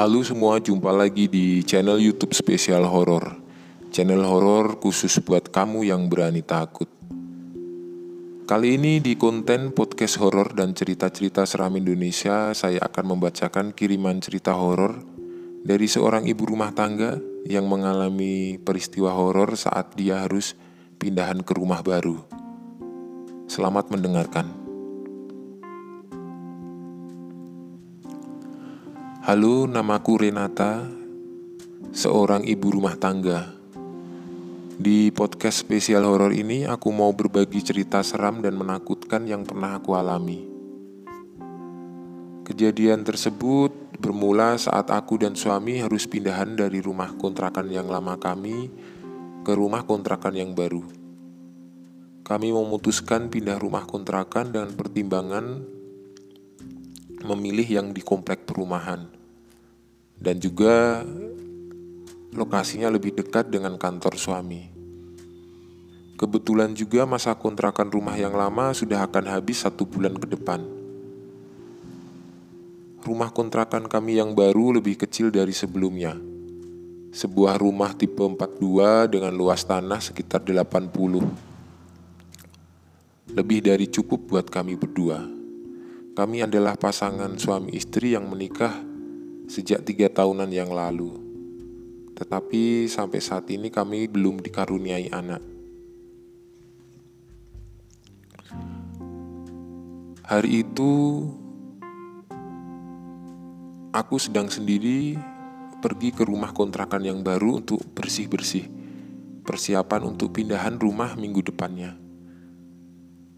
Halo semua, jumpa lagi di channel YouTube spesial horor. Channel horor khusus buat kamu yang berani takut. Kali ini di konten podcast horor dan cerita-cerita seram Indonesia, saya akan membacakan kiriman cerita horor dari seorang ibu rumah tangga yang mengalami peristiwa horor saat dia harus pindahan ke rumah baru. Selamat mendengarkan. Halo, namaku Renata, seorang ibu rumah tangga. Di podcast spesial horor ini, aku mau berbagi cerita seram dan menakutkan yang pernah aku alami. Kejadian tersebut bermula saat aku dan suami harus pindahan dari rumah kontrakan yang lama kami ke rumah kontrakan yang baru. Kami memutuskan pindah rumah kontrakan dengan pertimbangan memilih yang di komplek perumahan dan juga lokasinya lebih dekat dengan kantor suami. Kebetulan juga masa kontrakan rumah yang lama sudah akan habis satu bulan ke depan. Rumah kontrakan kami yang baru lebih kecil dari sebelumnya. Sebuah rumah tipe 42 dengan luas tanah sekitar 80. Lebih dari cukup buat kami berdua. Kami adalah pasangan suami istri yang menikah sejak tiga tahunan yang lalu. Tetapi sampai saat ini kami belum dikaruniai anak. Hari itu aku sedang sendiri pergi ke rumah kontrakan yang baru untuk bersih-bersih. Persiapan untuk pindahan rumah minggu depannya.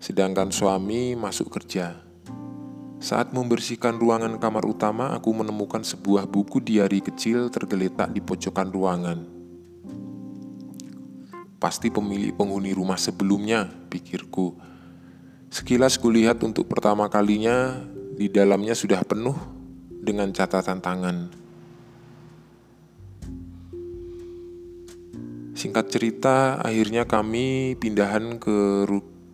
Sedangkan suami masuk kerja. Saat membersihkan ruangan kamar utama, aku menemukan sebuah buku diari kecil tergeletak di pojokan ruangan. Pasti pemilik penghuni rumah sebelumnya, pikirku. Sekilas kulihat untuk pertama kalinya, di dalamnya sudah penuh dengan catatan tangan. Singkat cerita, akhirnya kami pindahan ke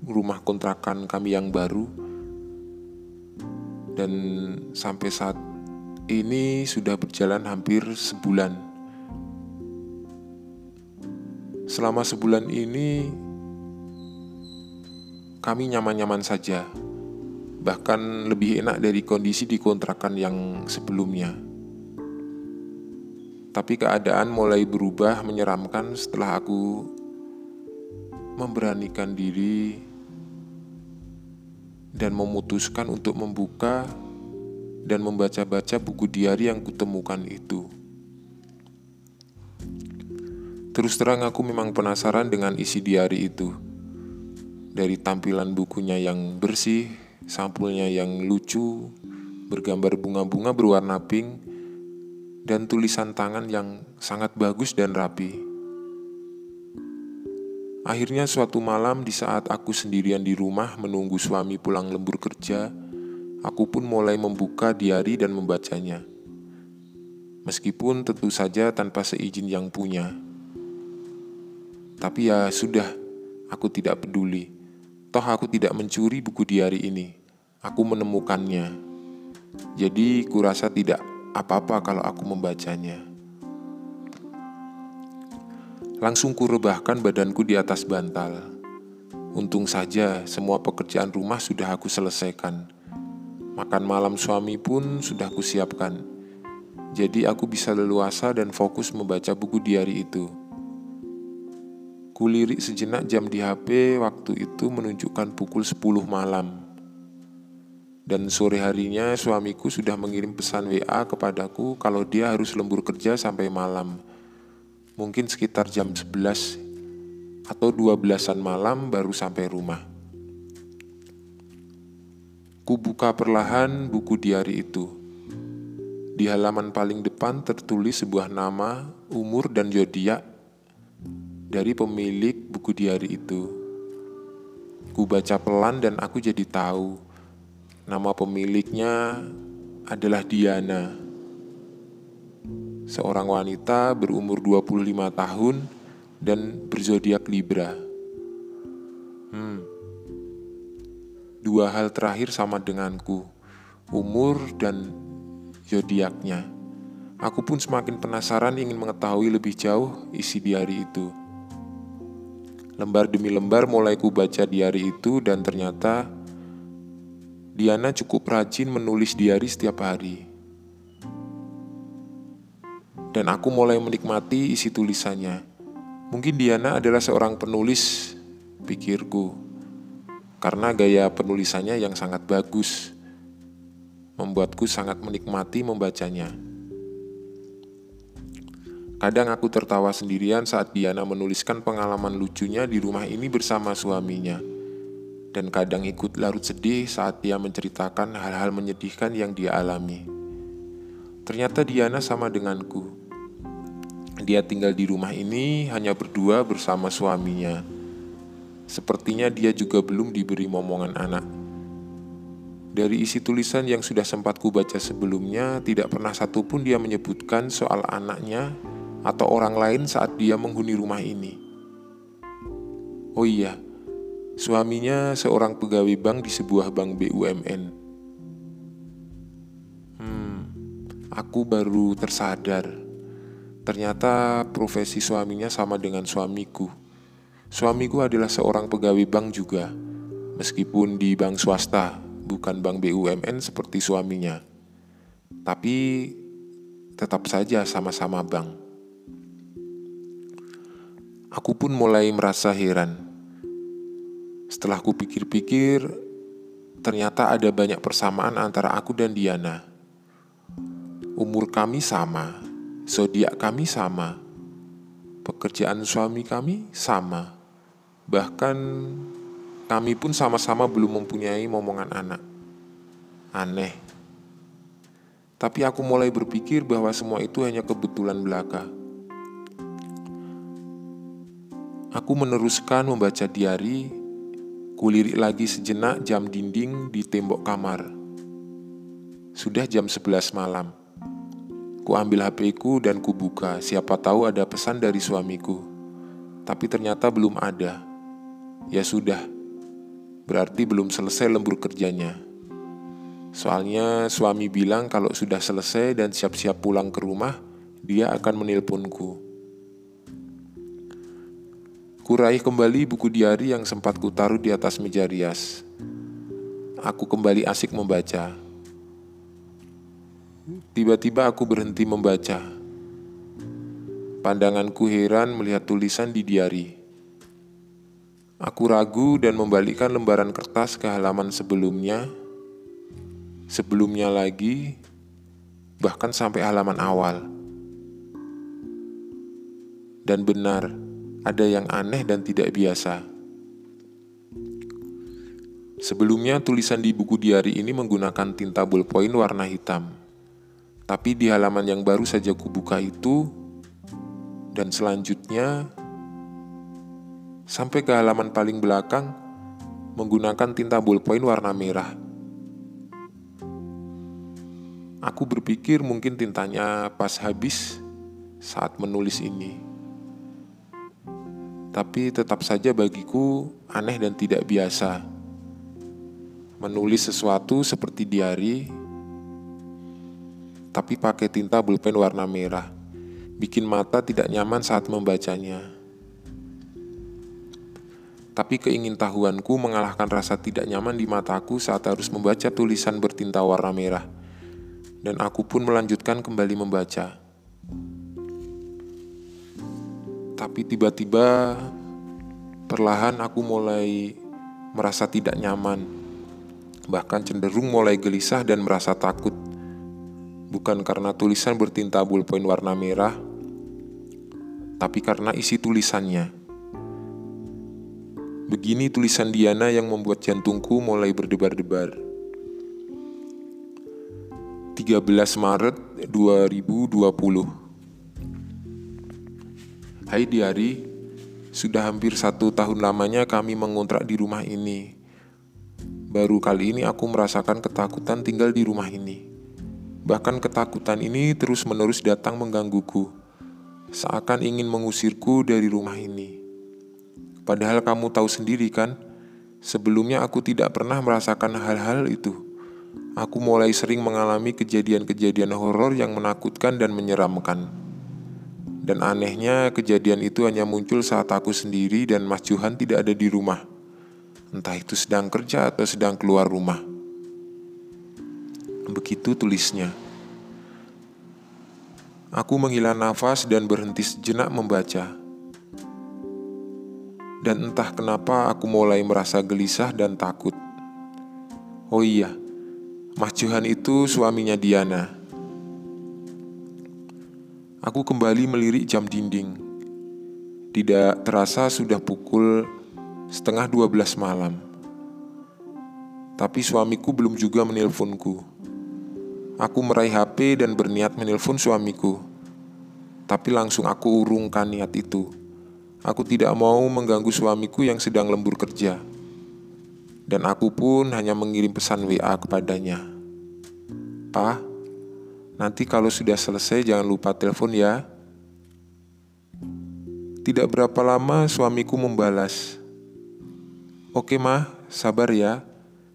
rumah kontrakan kami yang baru dan sampai saat ini sudah berjalan hampir sebulan. Selama sebulan ini kami nyaman-nyaman saja, bahkan lebih enak dari kondisi di kontrakan yang sebelumnya. Tapi keadaan mulai berubah menyeramkan setelah aku memberanikan diri dan memutuskan untuk membuka dan membaca-baca buku diari yang kutemukan itu. Terus terang aku memang penasaran dengan isi diari itu. Dari tampilan bukunya yang bersih, sampulnya yang lucu, bergambar bunga-bunga berwarna pink, dan tulisan tangan yang sangat bagus dan rapi. Akhirnya suatu malam di saat aku sendirian di rumah menunggu suami pulang lembur kerja, aku pun mulai membuka diari dan membacanya. Meskipun tentu saja tanpa seizin yang punya. Tapi ya sudah, aku tidak peduli. Toh aku tidak mencuri buku diari ini. Aku menemukannya. Jadi kurasa tidak apa-apa kalau aku membacanya. Langsung kurebahkan badanku di atas bantal. Untung saja semua pekerjaan rumah sudah aku selesaikan. Makan malam suami pun sudah kusiapkan. Jadi aku bisa leluasa dan fokus membaca buku diari itu. Kulirik sejenak jam di HP waktu itu menunjukkan pukul 10 malam. Dan sore harinya suamiku sudah mengirim pesan WA kepadaku kalau dia harus lembur kerja sampai malam mungkin sekitar jam 11 atau 12-an malam baru sampai rumah. Kubuka perlahan buku diari itu. Di halaman paling depan tertulis sebuah nama, umur, dan zodiak dari pemilik buku diari itu. Ku baca pelan dan aku jadi tahu nama pemiliknya adalah Diana seorang wanita berumur 25 tahun dan berzodiak Libra. Hmm. Dua hal terakhir sama denganku, umur dan zodiaknya. Aku pun semakin penasaran ingin mengetahui lebih jauh isi diari itu. Lembar demi lembar mulai ku baca diari itu dan ternyata Diana cukup rajin menulis diari setiap hari. Dan aku mulai menikmati isi tulisannya. Mungkin Diana adalah seorang penulis, pikirku. Karena gaya penulisannya yang sangat bagus membuatku sangat menikmati membacanya. Kadang aku tertawa sendirian saat Diana menuliskan pengalaman lucunya di rumah ini bersama suaminya. Dan kadang ikut larut sedih saat dia menceritakan hal-hal menyedihkan yang dia alami. Ternyata Diana sama denganku. Dia tinggal di rumah ini hanya berdua bersama suaminya. Sepertinya dia juga belum diberi momongan anak. Dari isi tulisan yang sudah sempat kubaca sebelumnya, tidak pernah satupun dia menyebutkan soal anaknya atau orang lain saat dia menghuni rumah ini. Oh iya, suaminya seorang pegawai bank di sebuah bank BUMN. Hmm, aku baru tersadar. Ternyata profesi suaminya sama dengan suamiku. Suamiku adalah seorang pegawai bank juga, meskipun di bank swasta bukan bank BUMN seperti suaminya, tapi tetap saja sama-sama bank. Aku pun mulai merasa heran. Setelah ku pikir-pikir, ternyata ada banyak persamaan antara aku dan Diana. Umur kami sama, zodiak kami sama, pekerjaan suami kami sama, bahkan kami pun sama-sama belum mempunyai momongan anak. Aneh. Tapi aku mulai berpikir bahwa semua itu hanya kebetulan belaka. Aku meneruskan membaca diari, kulirik lagi sejenak jam dinding di tembok kamar. Sudah jam 11 malam. Ku ambil HP-ku dan ku buka, siapa tahu ada pesan dari suamiku. Tapi ternyata belum ada. Ya sudah, berarti belum selesai lembur kerjanya. Soalnya suami bilang kalau sudah selesai dan siap-siap pulang ke rumah, dia akan menelponku. Kuraih kembali buku diari yang sempat kutaruh di atas meja rias. Aku kembali asik membaca. Tiba-tiba aku berhenti membaca. Pandanganku heran melihat tulisan di diari. Aku ragu dan membalikkan lembaran kertas ke halaman sebelumnya, sebelumnya lagi, bahkan sampai halaman awal. Dan benar, ada yang aneh dan tidak biasa. Sebelumnya tulisan di buku diari ini menggunakan tinta ballpoint warna hitam. Tapi di halaman yang baru saja kubuka itu dan selanjutnya sampai ke halaman paling belakang menggunakan tinta ballpoint warna merah. Aku berpikir mungkin tintanya pas habis saat menulis ini. Tapi tetap saja bagiku aneh dan tidak biasa. Menulis sesuatu seperti diari, tapi pakai tinta ballpoint warna merah, bikin mata tidak nyaman saat membacanya. Tapi keingintahuanku mengalahkan rasa tidak nyaman di mataku saat harus membaca tulisan bertinta warna merah. Dan aku pun melanjutkan kembali membaca. Tapi tiba-tiba perlahan aku mulai merasa tidak nyaman. Bahkan cenderung mulai gelisah dan merasa takut. Bukan karena tulisan bertinta ballpoint warna merah, tapi karena isi tulisannya. Begini tulisan Diana yang membuat jantungku mulai berdebar-debar. 13 Maret 2020 Hai Diari, sudah hampir satu tahun lamanya kami mengontrak di rumah ini. Baru kali ini aku merasakan ketakutan tinggal di rumah ini. Bahkan ketakutan ini terus-menerus datang menggangguku, seakan ingin mengusirku dari rumah ini. Padahal kamu tahu sendiri kan, sebelumnya aku tidak pernah merasakan hal-hal itu. aku mulai sering mengalami kejadian-kejadian horor yang menakutkan dan menyeramkan. Dan anehnya, kejadian itu hanya muncul saat aku sendiri dan Mas Johan tidak ada di rumah. Entah itu sedang kerja atau sedang keluar rumah. Begitu tulisnya. Aku menghela nafas dan berhenti sejenak membaca. Dan entah kenapa aku mulai merasa gelisah dan takut. Oh iya, Mas Johan itu suaminya Diana. Aku kembali melirik jam dinding. Tidak terasa sudah pukul setengah dua belas malam. Tapi suamiku belum juga menelponku. Aku meraih HP dan berniat menelpon suamiku. Tapi langsung aku urungkan niat itu. Aku tidak mau mengganggu suamiku yang sedang lembur kerja dan aku pun hanya mengirim pesan WA kepadanya. Pak, nanti kalau sudah selesai jangan lupa telepon ya. Tidak berapa lama suamiku membalas. Oke mah, sabar ya.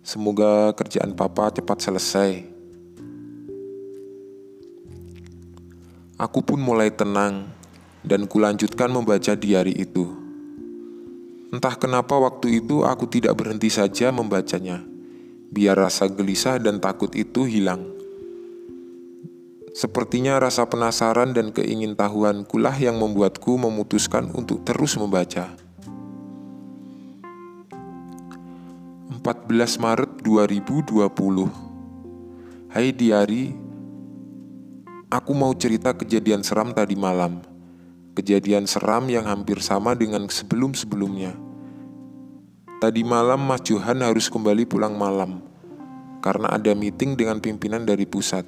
Semoga kerjaan papa cepat selesai. Aku pun mulai tenang dan kulanjutkan membaca diari itu. Entah kenapa waktu itu aku tidak berhenti saja membacanya, biar rasa gelisah dan takut itu hilang. Sepertinya rasa penasaran dan keingintahuanku lah yang membuatku memutuskan untuk terus membaca. 14 Maret 2020 Hai diari, aku mau cerita kejadian seram tadi malam. Kejadian seram yang hampir sama dengan sebelum-sebelumnya. Tadi malam Mas Johan harus kembali pulang malam karena ada meeting dengan pimpinan dari pusat.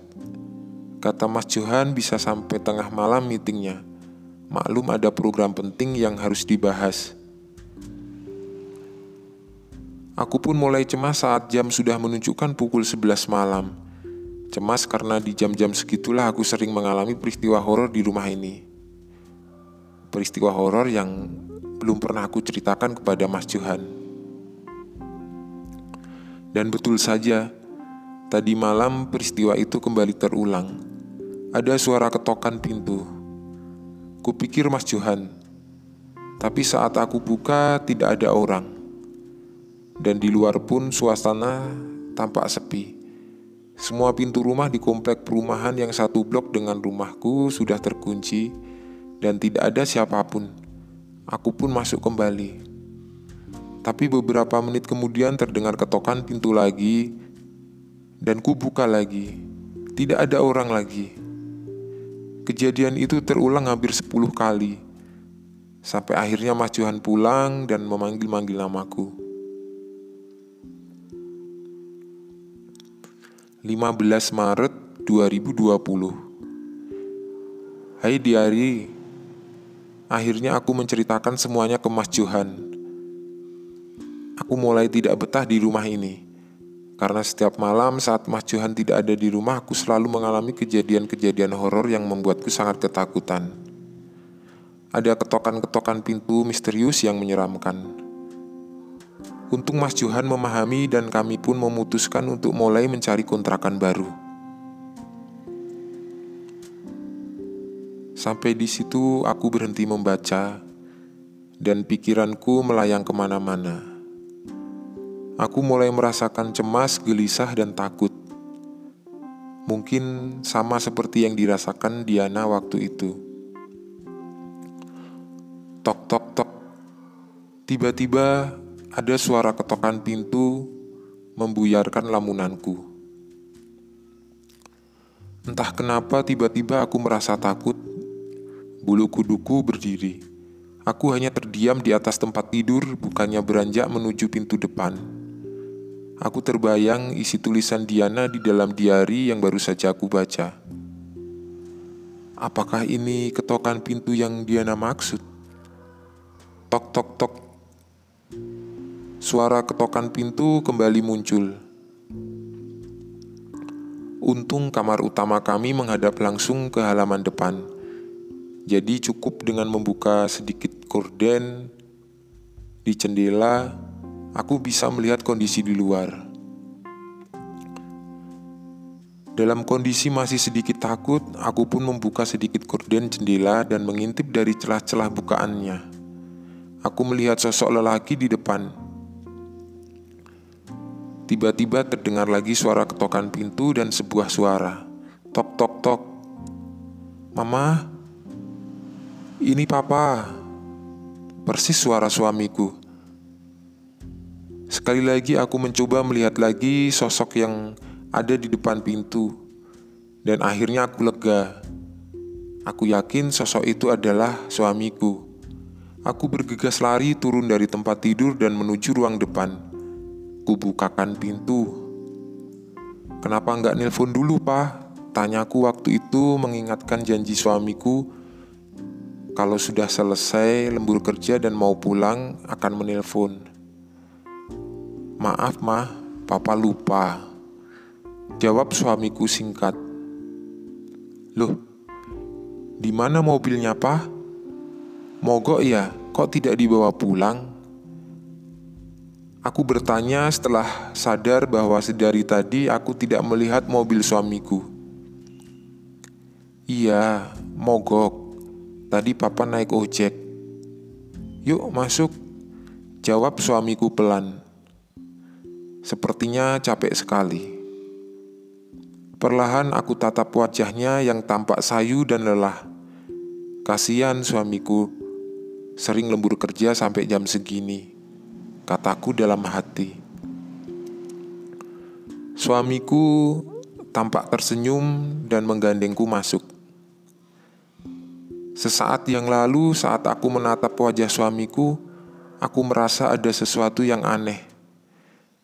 Kata Mas Johan bisa sampai tengah malam meetingnya. Maklum ada program penting yang harus dibahas. Aku pun mulai cemas saat jam sudah menunjukkan pukul 11 malam. Cemas karena di jam-jam segitulah aku sering mengalami peristiwa horor di rumah ini peristiwa horor yang belum pernah aku ceritakan kepada Mas Johan. Dan betul saja, tadi malam peristiwa itu kembali terulang. Ada suara ketokan pintu. Kupikir Mas Johan, tapi saat aku buka tidak ada orang. Dan di luar pun suasana tampak sepi. Semua pintu rumah di komplek perumahan yang satu blok dengan rumahku sudah terkunci dan tidak ada siapa pun. Aku pun masuk kembali. Tapi beberapa menit kemudian terdengar ketokan pintu lagi dan ku buka lagi. Tidak ada orang lagi. Kejadian itu terulang hampir 10 kali. Sampai akhirnya Mas Johan pulang dan memanggil-manggil namaku. 15 Maret 2020 Hai diari, Akhirnya aku menceritakan semuanya ke Mas Johan. Aku mulai tidak betah di rumah ini. Karena setiap malam saat Mas Johan tidak ada di rumah, aku selalu mengalami kejadian-kejadian horor yang membuatku sangat ketakutan. Ada ketokan-ketokan pintu misterius yang menyeramkan. Untung Mas Johan memahami dan kami pun memutuskan untuk mulai mencari kontrakan baru. Sampai di situ aku berhenti membaca dan pikiranku melayang ke mana-mana. Aku mulai merasakan cemas, gelisah, dan takut. Mungkin sama seperti yang dirasakan Diana waktu itu. Tok tok tok. Tiba-tiba ada suara ketokan pintu membuyarkan lamunanku. Entah kenapa tiba-tiba aku merasa takut Bulu kuduku berdiri. Aku hanya terdiam di atas tempat tidur, bukannya beranjak menuju pintu depan. Aku terbayang isi tulisan Diana di dalam diari yang baru saja aku baca. Apakah ini ketokan pintu yang Diana maksud? Tok tok tok. Suara ketokan pintu kembali muncul. Untung kamar utama kami menghadap langsung ke halaman depan. Jadi cukup dengan membuka sedikit korden di jendela, aku bisa melihat kondisi di luar. Dalam kondisi masih sedikit takut, aku pun membuka sedikit korden jendela dan mengintip dari celah-celah bukaannya. Aku melihat sosok lelaki di depan. Tiba-tiba terdengar lagi suara ketokan pintu dan sebuah suara. Tok tok tok. Mama, ini papa. Persis suara suamiku. Sekali lagi aku mencoba melihat lagi sosok yang ada di depan pintu, dan akhirnya aku lega. Aku yakin sosok itu adalah suamiku. Aku bergegas lari turun dari tempat tidur dan menuju ruang depan. Kubukakan pintu. Kenapa nggak nelpon dulu, Pak? Tanyaku waktu itu mengingatkan janji suamiku kalau sudah selesai lembur kerja dan mau pulang akan menelpon. Maaf, mah, papa lupa. Jawab suamiku singkat. Loh, di mana mobilnya, Pak? Mogok ya, kok tidak dibawa pulang? Aku bertanya setelah sadar bahwa sedari tadi aku tidak melihat mobil suamiku. Iya, mogok. Tadi papa naik ojek. Yuk masuk, jawab suamiku pelan. Sepertinya capek sekali. Perlahan aku tatap wajahnya yang tampak sayu dan lelah. Kasihan suamiku, sering lembur kerja sampai jam segini, kataku dalam hati. Suamiku tampak tersenyum dan menggandengku masuk. Sesaat yang lalu, saat aku menatap wajah suamiku, aku merasa ada sesuatu yang aneh.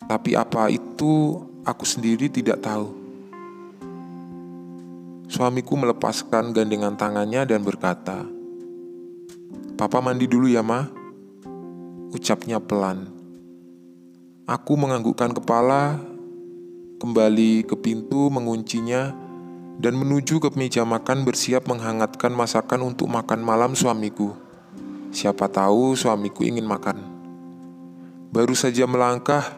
Tapi apa itu, aku sendiri tidak tahu. Suamiku melepaskan gandengan tangannya dan berkata, "Papa mandi dulu ya, Ma." Ucapnya pelan. Aku menganggukkan kepala, kembali ke pintu, menguncinya, dan menuju ke meja makan bersiap menghangatkan masakan untuk makan malam suamiku. Siapa tahu suamiku ingin makan. Baru saja melangkah,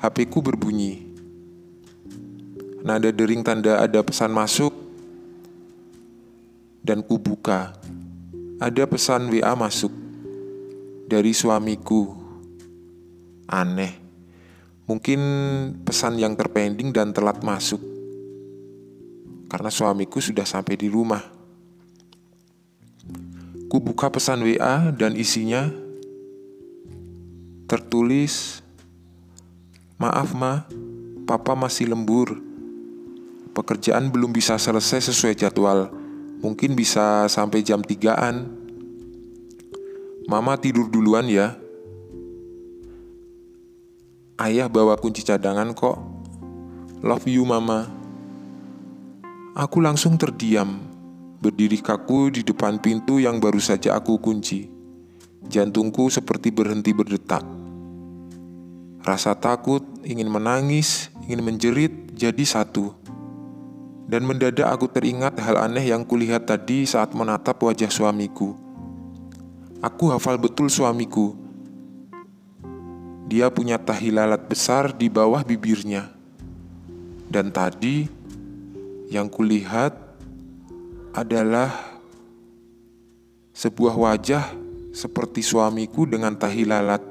HP-ku berbunyi. Nada dering tanda ada pesan masuk dan kubuka. Ada pesan WA masuk dari suamiku. Aneh. Mungkin pesan yang terpending dan telat masuk. Karena suamiku sudah sampai di rumah. Kubuka pesan WA dan isinya tertulis Maaf ma, papa masih lembur. Pekerjaan belum bisa selesai sesuai jadwal Mungkin bisa sampai jam 3-an. Mama tidur duluan ya. Ayah bawa kunci cadangan kok. Love you mama. Aku langsung terdiam, berdiri kaku di depan pintu yang baru saja aku kunci. Jantungku seperti berhenti berdetak. Rasa takut, ingin menangis, ingin menjerit jadi satu. Dan mendadak aku teringat hal aneh yang kulihat tadi saat menatap wajah suamiku. Aku hafal betul suamiku. Dia punya tahi lalat besar di bawah bibirnya. Dan tadi yang kulihat adalah sebuah wajah seperti suamiku dengan tahi lalat,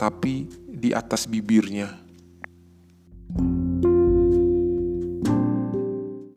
tapi di atas bibirnya.